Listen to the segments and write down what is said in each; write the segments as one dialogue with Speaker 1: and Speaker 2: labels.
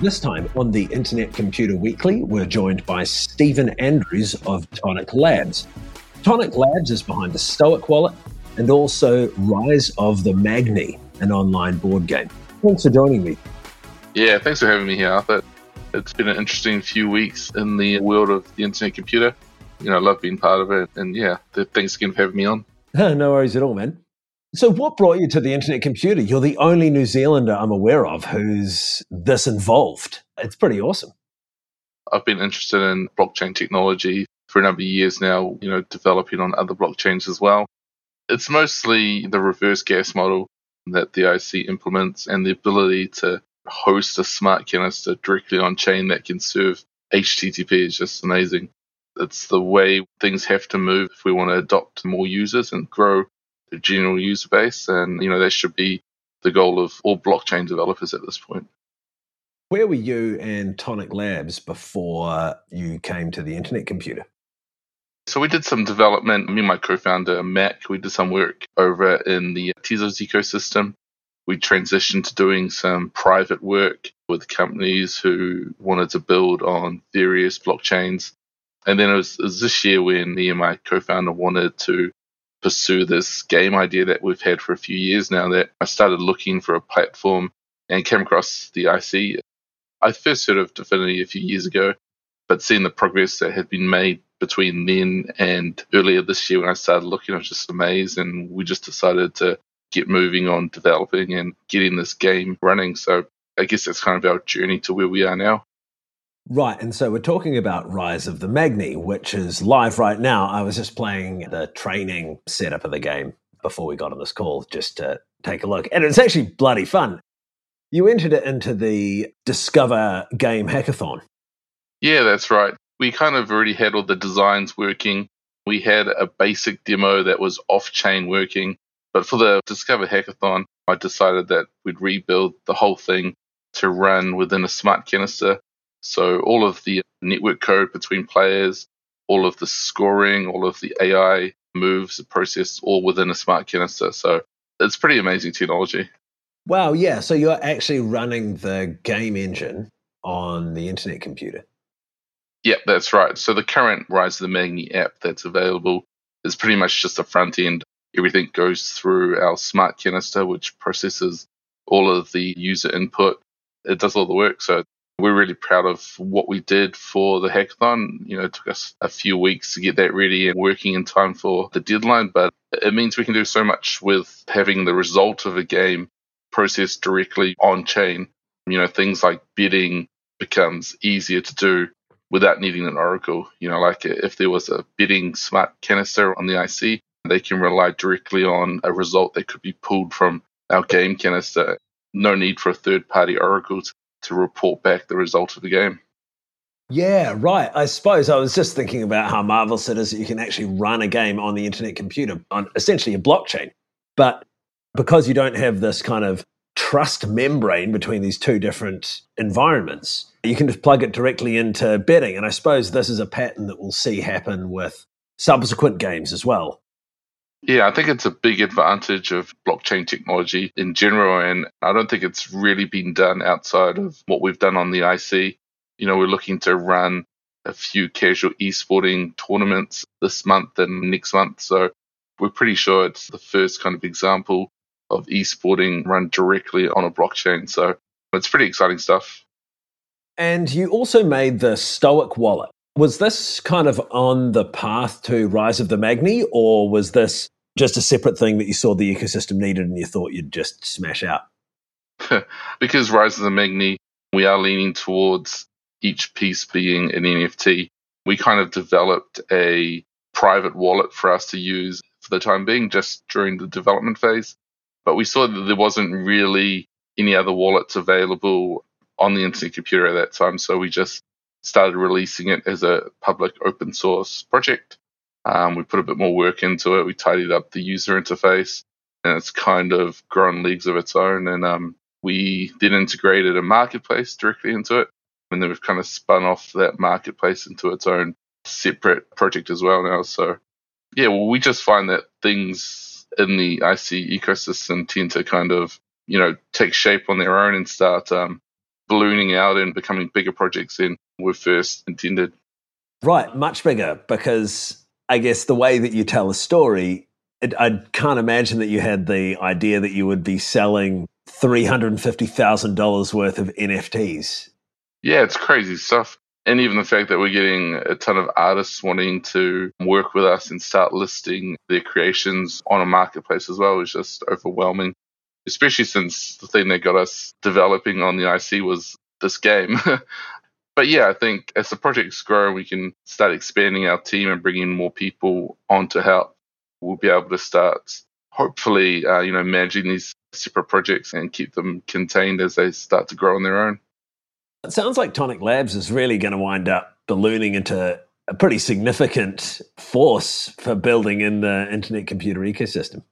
Speaker 1: This time on the Internet Computer Weekly, we're joined by Stephen Andrews of Toniq Labs. Toniq Labs is behind the Stoic Wallet and also Rise of the Magni, an online board game. Thanks for joining me.
Speaker 2: Yeah, thanks for having me here, Arthur. It's been an interesting few weeks in the world of the internet computer. You know, I love being part of it. And yeah, thanks again for having me on.
Speaker 1: no worries at all, man. So, what brought you to the internet computer? You're the only New Zealander I'm aware of who's this involved. It's pretty awesome.
Speaker 2: I've been interested in blockchain technology for a number of years now, you know, developing on other blockchains as well. It's mostly the reverse gas model that the IC implements and the ability to host a smart canister directly on chain that can serve HTTP is just amazing. It's the way things have to move if we want to adopt more users and grow the general user base. And, you know, that should be the goal of all blockchain developers at this point.
Speaker 1: Where were you and Toniq Labs before you came to the internet computer?
Speaker 2: So we did some development. Me and my co-founder Mac, we did some work over in the Tezos ecosystem. We transitioned to doing some private work with companies who wanted to build on various blockchains. And then it was, it was this year when me and my co-founder wanted to pursue this game idea that we've had for a few years now that I started looking for a platform and came across the IC. I first heard of Dfinity a few years ago, but seeing the progress that had been made between then and earlier this year when I started looking, I was just amazed and we just decided to get moving on developing and getting this game running. So I guess that's kind of our journey to where we are now.
Speaker 1: Right, and so we're talking about Rise of the Magni, which is live right now. I was just playing the training setup of the game before we got on this call just to take a look, and it's actually bloody fun. You entered it into the Discover Game Hackathon.
Speaker 2: Yeah, that's right. We kind of already had all the designs working. We had a basic demo that was off chain working. But for the Discover Hackathon, I decided that we'd rebuild the whole thing to run within a smart canister so all of the network code between players, all of the scoring, all of the AI moves processed all within a smart canister. So it's pretty amazing technology.
Speaker 1: Wow, yeah. So you're actually running the game engine on the internet computer.
Speaker 2: Yeah, that's right. So the current Rise of the Magni app that's available is pretty much just a front end. Everything goes through our smart canister, which processes all of the user input. It does all the work. So we're really proud of what we did for the hackathon. You know, it took us a few weeks to get that ready and working in time for the deadline, but it means we can do so much with having the result of a game processed directly on chain. You know, things like bidding becomes easier to do without needing an oracle. You know, like if there was a bidding smart canister on the IC, they can rely directly on a result that could be pulled from our game canister. No need for a third party oracle to to report back the result of the game.
Speaker 1: Yeah, right. I suppose I was just thinking about how marvelous it is that you can actually run a game on the internet computer on essentially a blockchain. But because you don't have this kind of trust membrane between these two different environments, you can just plug it directly into betting. And I suppose this is a pattern that we'll see happen with subsequent games as well.
Speaker 2: Yeah, I think it's a big advantage of blockchain technology in general. And I don't think it's really been done outside of what we've done on the IC. You know, we're looking to run a few casual esporting tournaments this month and next month. So we're pretty sure it's the first kind of example of esporting run directly on a blockchain. So it's pretty exciting stuff.
Speaker 1: And you also made the Stoic wallet. Was this kind of on the path to Rise of the Magni, or was this just a separate thing that you saw the ecosystem needed and you thought you'd just smash out?
Speaker 2: because Rise of the Magni, we are leaning towards each piece being an NFT. We kind of developed a private wallet for us to use for the time being, just during the development phase. But we saw that there wasn't really any other wallets available on the internet computer at that time. So we just started releasing it as a public open source project. Um, we put a bit more work into it. We tidied up the user interface, and it's kind of grown leagues of its own. And um, we then integrated a marketplace directly into it, and then we've kind of spun off that marketplace into its own separate project as well now. So, yeah, well, we just find that things in the IC ecosystem tend to kind of, you know, take shape on their own and start um, ballooning out and becoming bigger projects than were first intended.
Speaker 1: Right, much bigger because I guess the way that you tell a story, it, I can't imagine that you had the idea that you would be selling $350,000 worth of NFTs.
Speaker 2: Yeah, it's crazy stuff. And even the fact that we're getting a ton of artists wanting to work with us and start listing their creations on a marketplace as well is just overwhelming. Especially since the thing that got us developing on the IC was this game. but yeah, I think as the projects grow, we can start expanding our team and bringing more people on to help. We'll be able to start, hopefully, uh, you know, managing these separate projects and keep them contained as they start to grow on their own.
Speaker 1: It sounds like Toniq Labs is really going to wind up ballooning into a pretty significant force for building in the internet computer ecosystem.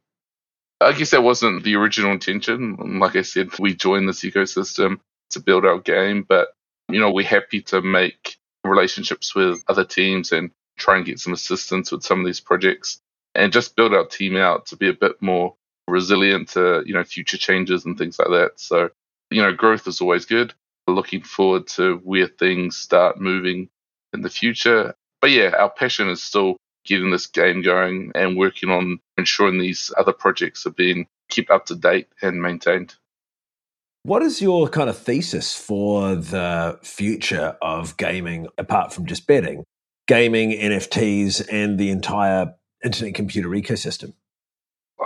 Speaker 2: I guess that wasn't the original intention. Like I said, we joined this ecosystem to build our game, but you know, we're happy to make relationships with other teams and try and get some assistance with some of these projects and just build our team out to be a bit more resilient to, you know, future changes and things like that. So, you know, growth is always good. Looking forward to where things start moving in the future. But yeah, our passion is still getting this game going and working on ensuring these other projects are being kept up to date and maintained.
Speaker 1: What is your kind of thesis for the future of gaming, apart from just betting, gaming, NFTs, and the entire internet computer ecosystem?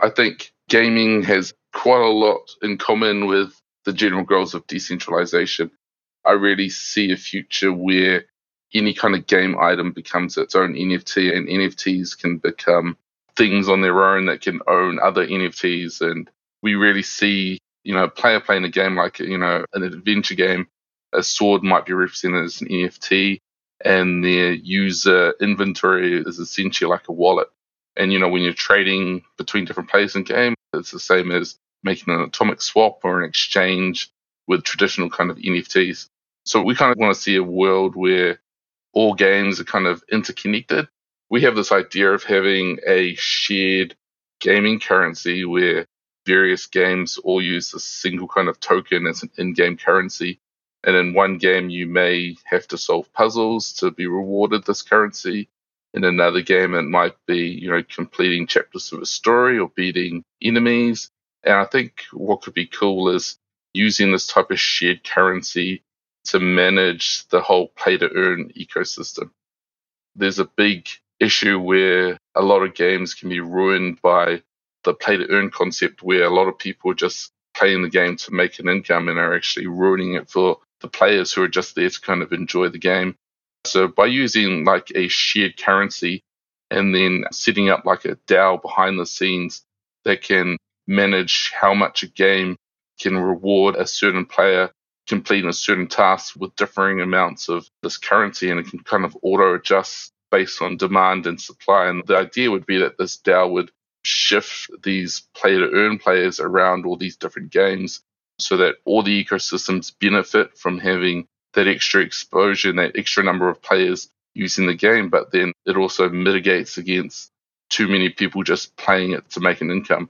Speaker 2: I think gaming has quite a lot in common with the general goals of decentralization. I really see a future where any kind of game item becomes its own NFT, and NFTs can become things on their own that can own other NFTs. And we really see you know, a player playing a game like, you know, an adventure game, a sword might be represented as an NFT and their user inventory is essentially like a wallet. And, you know, when you're trading between different players in game, it's the same as making an atomic swap or an exchange with traditional kind of NFTs. So we kind of want to see a world where all games are kind of interconnected. We have this idea of having a shared gaming currency where various games all use a single kind of token as an in-game currency. And in one game, you may have to solve puzzles to be rewarded this currency. In another game, it might be, you know, completing chapters of a story or beating enemies. And I think what could be cool is using this type of shared currency to manage the whole play to earn ecosystem. There's a big issue where a lot of games can be ruined by the play to earn concept where a lot of people are just playing the game to make an income and are actually ruining it for the players who are just there to kind of enjoy the game. So by using like a shared currency and then setting up like a DAO behind the scenes that can manage how much a game can reward a certain player completing a certain task with differing amounts of this currency and it can kind of auto adjust based on demand and supply. And the idea would be that this DAO would shift these play to earn players around all these different games so that all the ecosystems benefit from having that extra exposure and that extra number of players using the game, but then it also mitigates against too many people just playing it to make an income.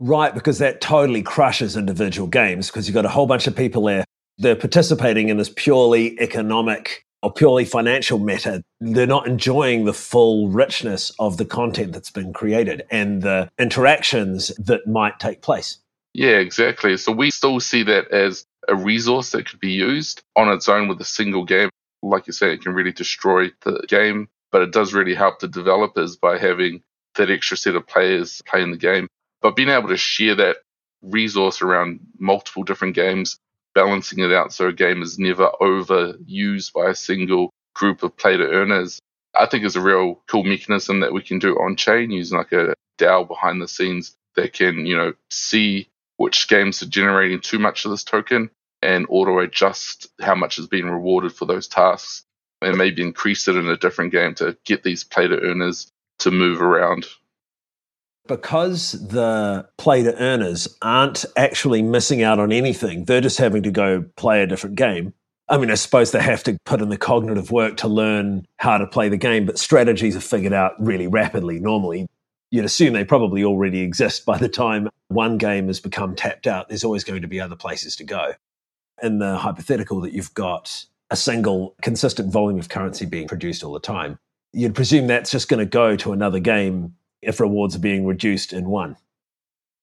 Speaker 1: Right, because that totally crushes individual games because you've got a whole bunch of people there. They're participating in this purely economic or purely financial matter, they're not enjoying the full richness of the content that's been created and the interactions that might take place.
Speaker 2: Yeah, exactly. So we still see that as a resource that could be used on its own with a single game. Like you say, it can really destroy the game, but it does really help the developers by having that extra set of players playing the game. But being able to share that resource around multiple different games balancing it out so a game is never overused by a single group of play to earners. I think is a real cool mechanism that we can do on chain using like a DAO behind the scenes that can, you know, see which games are generating too much of this token and auto adjust how much is being rewarded for those tasks and maybe increase it in a different game to get these play to earners to move around
Speaker 1: because the play to earners aren't actually missing out on anything, they're just having to go play a different game. I mean, I suppose they have to put in the cognitive work to learn how to play the game, but strategies are figured out really rapidly normally. You'd assume they probably already exist by the time one game has become tapped out. There's always going to be other places to go. in the hypothetical that you've got a single consistent volume of currency being produced all the time, you'd presume that's just going to go to another game if rewards are being reduced in one.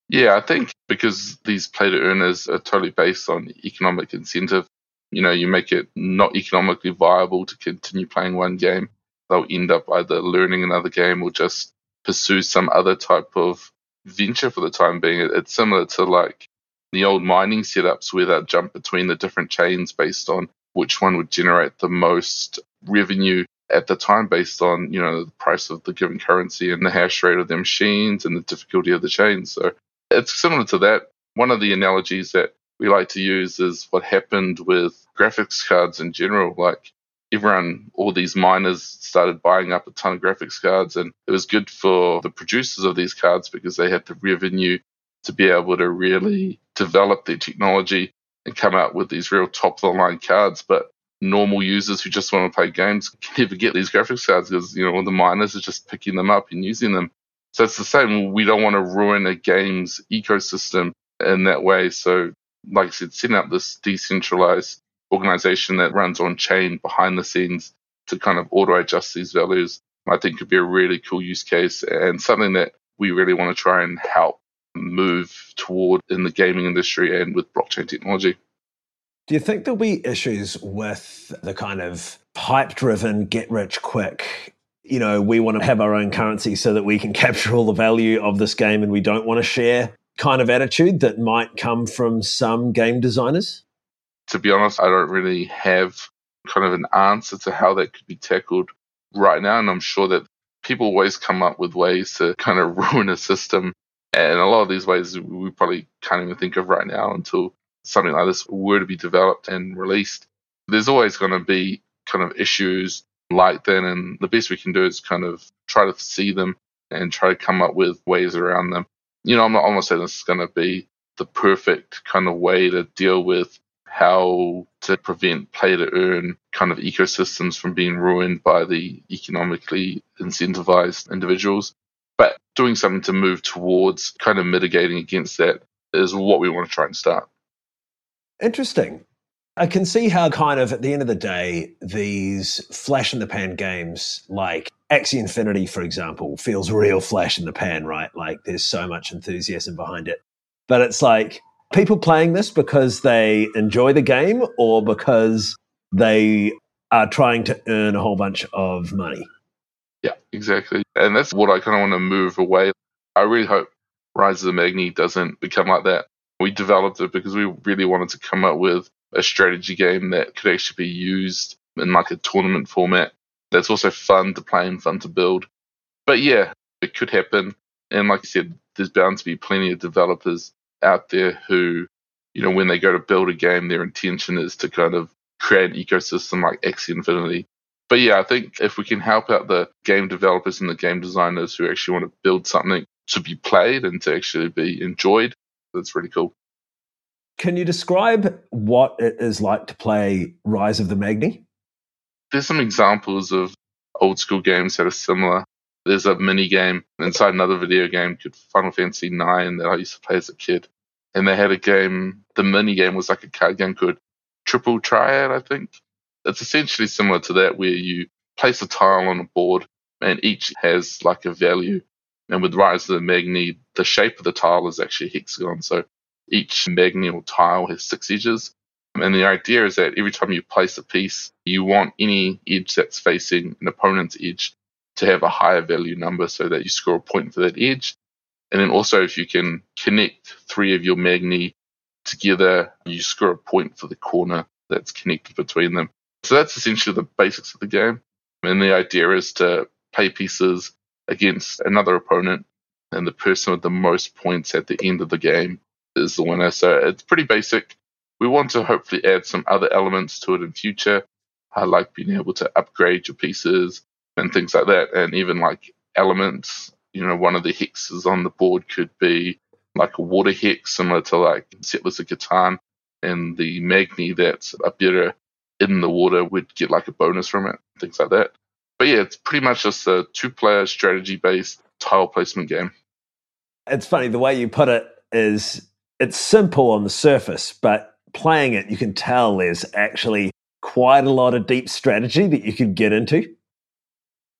Speaker 2: Yeah, I think because these play to earners are totally based on economic incentive, you know, you make it not economically viable to continue playing one game, they'll end up either learning another game or just pursue some other type of venture for the time being. It's similar to like the old mining setups where that jump between the different chains based on which one would generate the most revenue at the time based on you know the price of the given currency and the hash rate of the machines and the difficulty of the chain. So it's similar to that. One of the analogies that we like to use is what happened with graphics cards in general. Like everyone, all these miners started buying up a ton of graphics cards, and it was good for the producers of these cards because they had the revenue to be able to really develop their technology and come out with these real top of the line cards. But normal users who just want to play games can never get these graphics cards because you know the miners are just picking them up and using them. So it's the same. We don't want to ruin a game's ecosystem in that way. So, like I said, setting up this decentralized organization that runs on chain behind the scenes to kind of auto adjust these values, I think could be a really cool use case and something that we really want to try and help move toward in the gaming industry and with blockchain technology.
Speaker 1: Do you think there'll be issues with the kind of hype driven, get rich quick? You know, we want to have our own currency so that we can capture all the value of this game and we don't want to share kind of attitude that might come from some game designers?
Speaker 2: To be honest, I don't really have kind of an answer to how that could be tackled right now. And I'm sure that people always come up with ways to kind of ruin a system. And a lot of these ways we probably can't even think of right now until something like this were to be developed and released, there's always going to be kind of issues like that. And the best we can do is kind of try to see them and try to come up with ways around them. You know, I'm not almost saying this is going to be the perfect kind of way to deal with how to prevent play to earn kind of ecosystems from being ruined by the economically incentivized individuals. But doing something to move towards kind of mitigating against that is what we want to try and start.
Speaker 1: Interesting. I can see how, kind of, at the end of the day, these flash in the pan games like Axie Infinity, for example, feels real flash in the pan, right? Like there's so much enthusiasm behind it. But it's like people playing this because they enjoy the game or because they are trying to earn a whole bunch of money.
Speaker 2: Yeah, exactly. And that's what I kind of want to move away. I really hope Rise of the Magni doesn't become like that. We developed it because we really wanted to come up with a strategy game that could actually be used in like a tournament format that's also fun to play and fun to build. But yeah, it could happen. And like I said, there's bound to be plenty of developers out there who, you know, when they go to build a game, their intention is to kind of create an ecosystem like Axie Infinity. But yeah, I think if we can help out the game developers and the game designers who actually want to build something to be played and to actually be enjoyed, that's really cool.
Speaker 1: Can you describe what it is like to play Rise of the Magni?
Speaker 2: There's some examples of old school games that are similar. There's a mini game inside another video game called Final Fantasy IX that I used to play as a kid. And they had a game, the mini game was like a card game called Triple Triad, I think. It's essentially similar to that, where you place a tile on a board and each has like a value. And with Rise of the Magni, the shape of the tile is actually a hexagon. So each magni or tile has six edges. And the idea is that every time you place a piece, you want any edge that's facing an opponent's edge to have a higher value number so that you score a point for that edge. And then also, if you can connect three of your magni together, you score a point for the corner that's connected between them. So that's essentially the basics of the game. And the idea is to play pieces against another opponent, and the person with the most points at the end of the game is the winner. So it's pretty basic. We want to hopefully add some other elements to it in future, I like being able to upgrade your pieces and things like that, and even like elements. You know, one of the hexes on the board could be like a water hex, similar to like Settlers of Catan, and the Magni that's a better in the water would get like a bonus from it, things like that. But yeah, it's pretty much just a two-player strategy-based tile placement game.
Speaker 1: It's funny the way you put it is it's simple on the surface, but playing it, you can tell there's actually quite a lot of deep strategy that you could get into.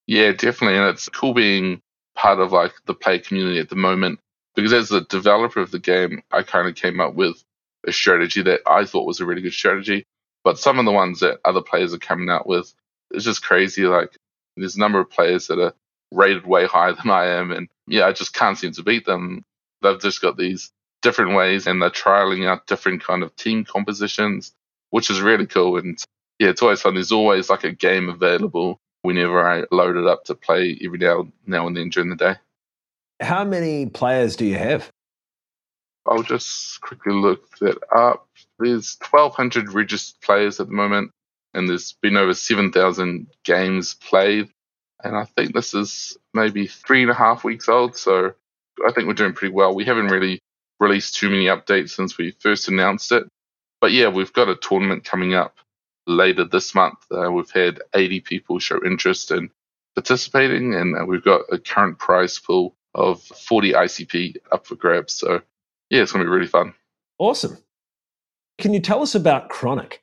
Speaker 2: Yeah, definitely. And it's cool being part of like the play community at the moment because as the developer of the game, I kind of came up with a strategy that I thought was a really good strategy. But some of the ones that other players are coming out with, it's just crazy. Like there's a number of players that are rated way higher than I am. And yeah, I just can't seem to beat them. They've just got these different ways and they're trialing out different kind of team compositions, which is really cool. And yeah, it's always fun. There's always like a game available whenever I load it up to play every now, now and then during the day.
Speaker 1: How many players do you have?
Speaker 2: I'll just quickly look that up. There's 1,200 registered players at the moment, and there's been over 7,000 games played. And I think this is maybe three and a half weeks old, so I think we're doing pretty well. We haven't really released too many updates since we first announced it. But yeah, we've got a tournament coming up later this month. Uh, we've had 80 people show interest in participating, and uh, we've got a current prize pool of 40 ICP up for grabs. So yeah, it's going to be really fun.
Speaker 1: Awesome. Can you tell us about Cronic?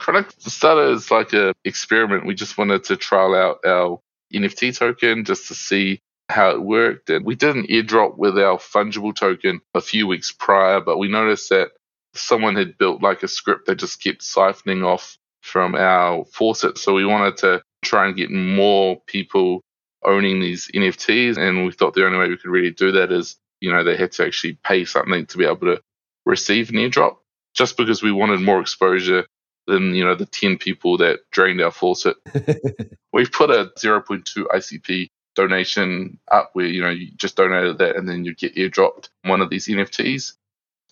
Speaker 2: Cronic started as like an experiment. We just wanted to trial out our NFT token just to see how it worked. And we did an airdrop with our fungible token a few weeks prior, but we noticed that someone had built like a script that just kept siphoning off from our faucet. So we wanted to try and get more people owning these NFTs. And we thought the only way we could really do that is, you know, they had to actually pay something to be able to receive an airdrop just because we wanted more exposure than, you know, the 10 people that drained our faucet. We've put a 0.2 ICP donation up where, you know, you just donated that and then you get airdropped one of these NFTs.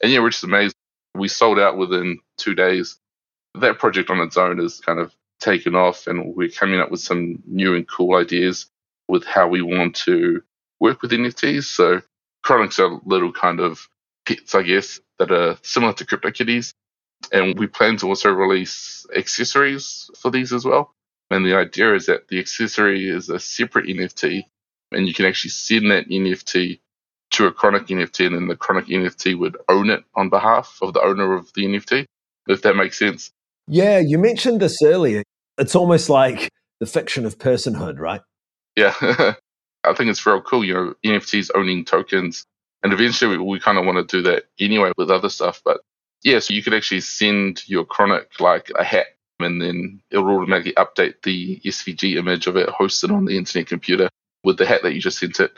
Speaker 2: And yeah, we're just amazed. We sold out within two days. That project on its own is kind of taken off and we're coming up with some new and cool ideas with how we want to work with NFTs. So Cronics are little kind of pets, I guess, that are similar to CryptoKitties. And we plan to also release accessories for these as well. And the idea is that the accessory is a separate NFT, and you can actually send that NFT to a Cronic NFT, and then the Cronic NFT would own it on behalf of the owner of the NFT, if that makes sense.
Speaker 1: Yeah, you mentioned this earlier. It's almost like the fiction of personhood, right?
Speaker 2: Yeah, I think it's real cool. You know, NFTs owning tokens, and eventually we, we kind of want to do that anyway with other stuff. But yeah, so you could actually send your Cronic like a hat, and then it'll automatically update the SVG image of it hosted on the internet computer with the hat that you just sent it,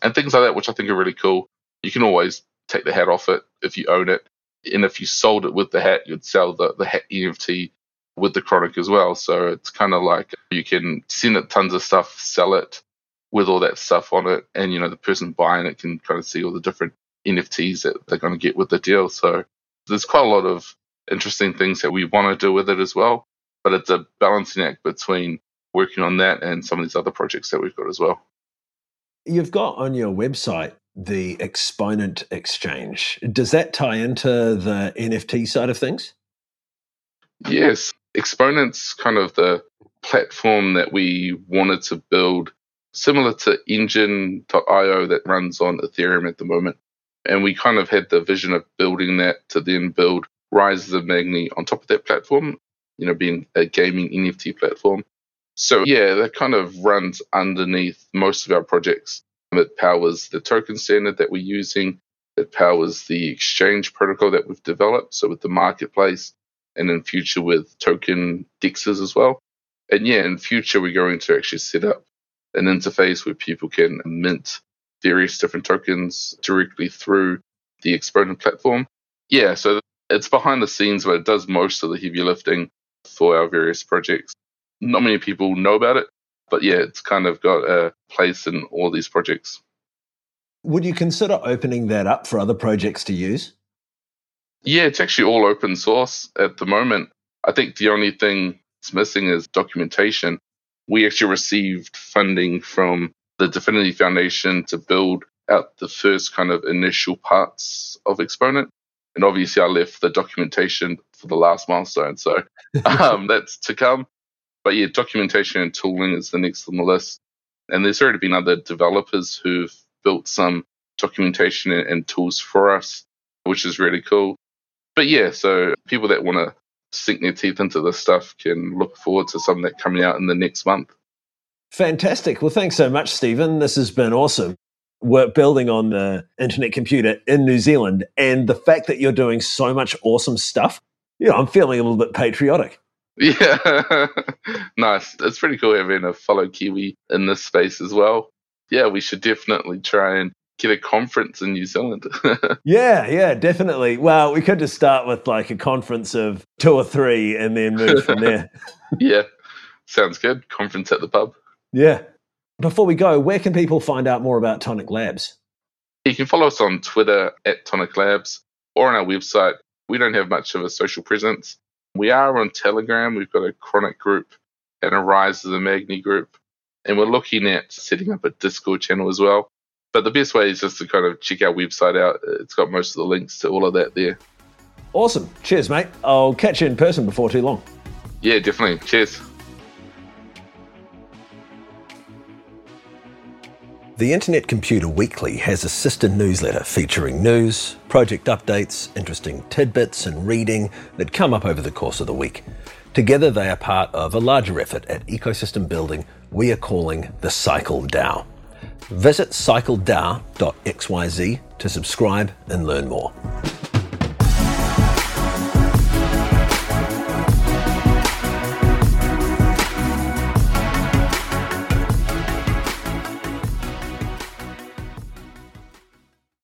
Speaker 2: and things like that, which I think are really cool. You can always take the hat off it if you own it, and if you sold it with the hat, you'd sell the the hat NFT with the Cronic as well. So it's kind of like you can send it tons of stuff, sell it with all that stuff on it, and you know the person buying it can kind of see all the different NFTs that they're going to get with the deal. So there's quite a lot of interesting things that we want to do with it as well. But it's a balancing act between working on that and some of these other projects that we've got as well.
Speaker 1: You've got on your website the Exponent Exchange. Does that tie into the NFT side of things?
Speaker 2: Yes. Exponent's kind of the platform that we wanted to build, similar to enjin.io that runs on Ethereum at the moment. And we kind of had the vision of building that to then build Rise of Magni on top of that platform, you know, being a gaming NFT platform. So, yeah, that kind of runs underneath most of our projects. It powers the token standard that we're using, it powers the exchange protocol that we've developed. So, with the marketplace, and in future with token dexes as well. And yeah, in future, we're going to actually set up an interface where people can mint various different tokens directly through the Exponent platform. Yeah, so it's behind the scenes, but it does most of the heavy lifting for our various projects. Not many people know about it, but yeah, it's kind of got a place in all these projects.
Speaker 1: Would you consider opening that up for other projects to use?
Speaker 2: Yeah, it's actually all open source at the moment. I think the only thing it's missing is documentation. We actually received funding from the Dfinity Foundation to build out the first kind of initial parts of Exponent. And obviously, I left the documentation for the last milestone. So um, that's to come. But yeah, documentation and tooling is the next on the list. And there's already been other developers who've built some documentation and, tools for us, which is really cool. but yeah, so people that want to sink their teeth into this stuff can look forward to something that coming out in the next month.
Speaker 1: Fantastic. Well, thanks so much, Stephen. This has been awesome. We're building on the internet computer in New Zealand and the fact that you're doing so much awesome stuff. You know, I'm feeling a little bit patriotic.
Speaker 2: Yeah, nice. It's pretty cool having a fellow Kiwi in this space as well. Yeah, we should definitely try and get a conference in New Zealand.
Speaker 1: yeah, yeah, definitely. Well, we could just start with like a conference of two or three and then move from there.
Speaker 2: yeah, sounds good. Conference at the pub.
Speaker 1: Yeah. Before we go, where can people find out more about Toniq Labs?
Speaker 2: You can follow us on Twitter at Toniq Labs or on our website. We don't have much of a social presence. We are on Telegram. We've got a cronic group and a Rise of the Magni group. And we're looking at setting up a Discord channel as well. But the best way is just to kind of check our website out. It's got most of the links to all of that there.
Speaker 1: Awesome. Cheers, mate. I'll catch you in person before too long.
Speaker 2: Yeah, definitely. Cheers.
Speaker 1: The Internet Computer Weekly has a sister newsletter featuring news, project updates, interesting tidbits, and reading that come up over the course of the week. Together, they are part of a larger effort at ecosystem building we are calling the Cycle DAO. Visit cycledao.xyz to subscribe and learn more.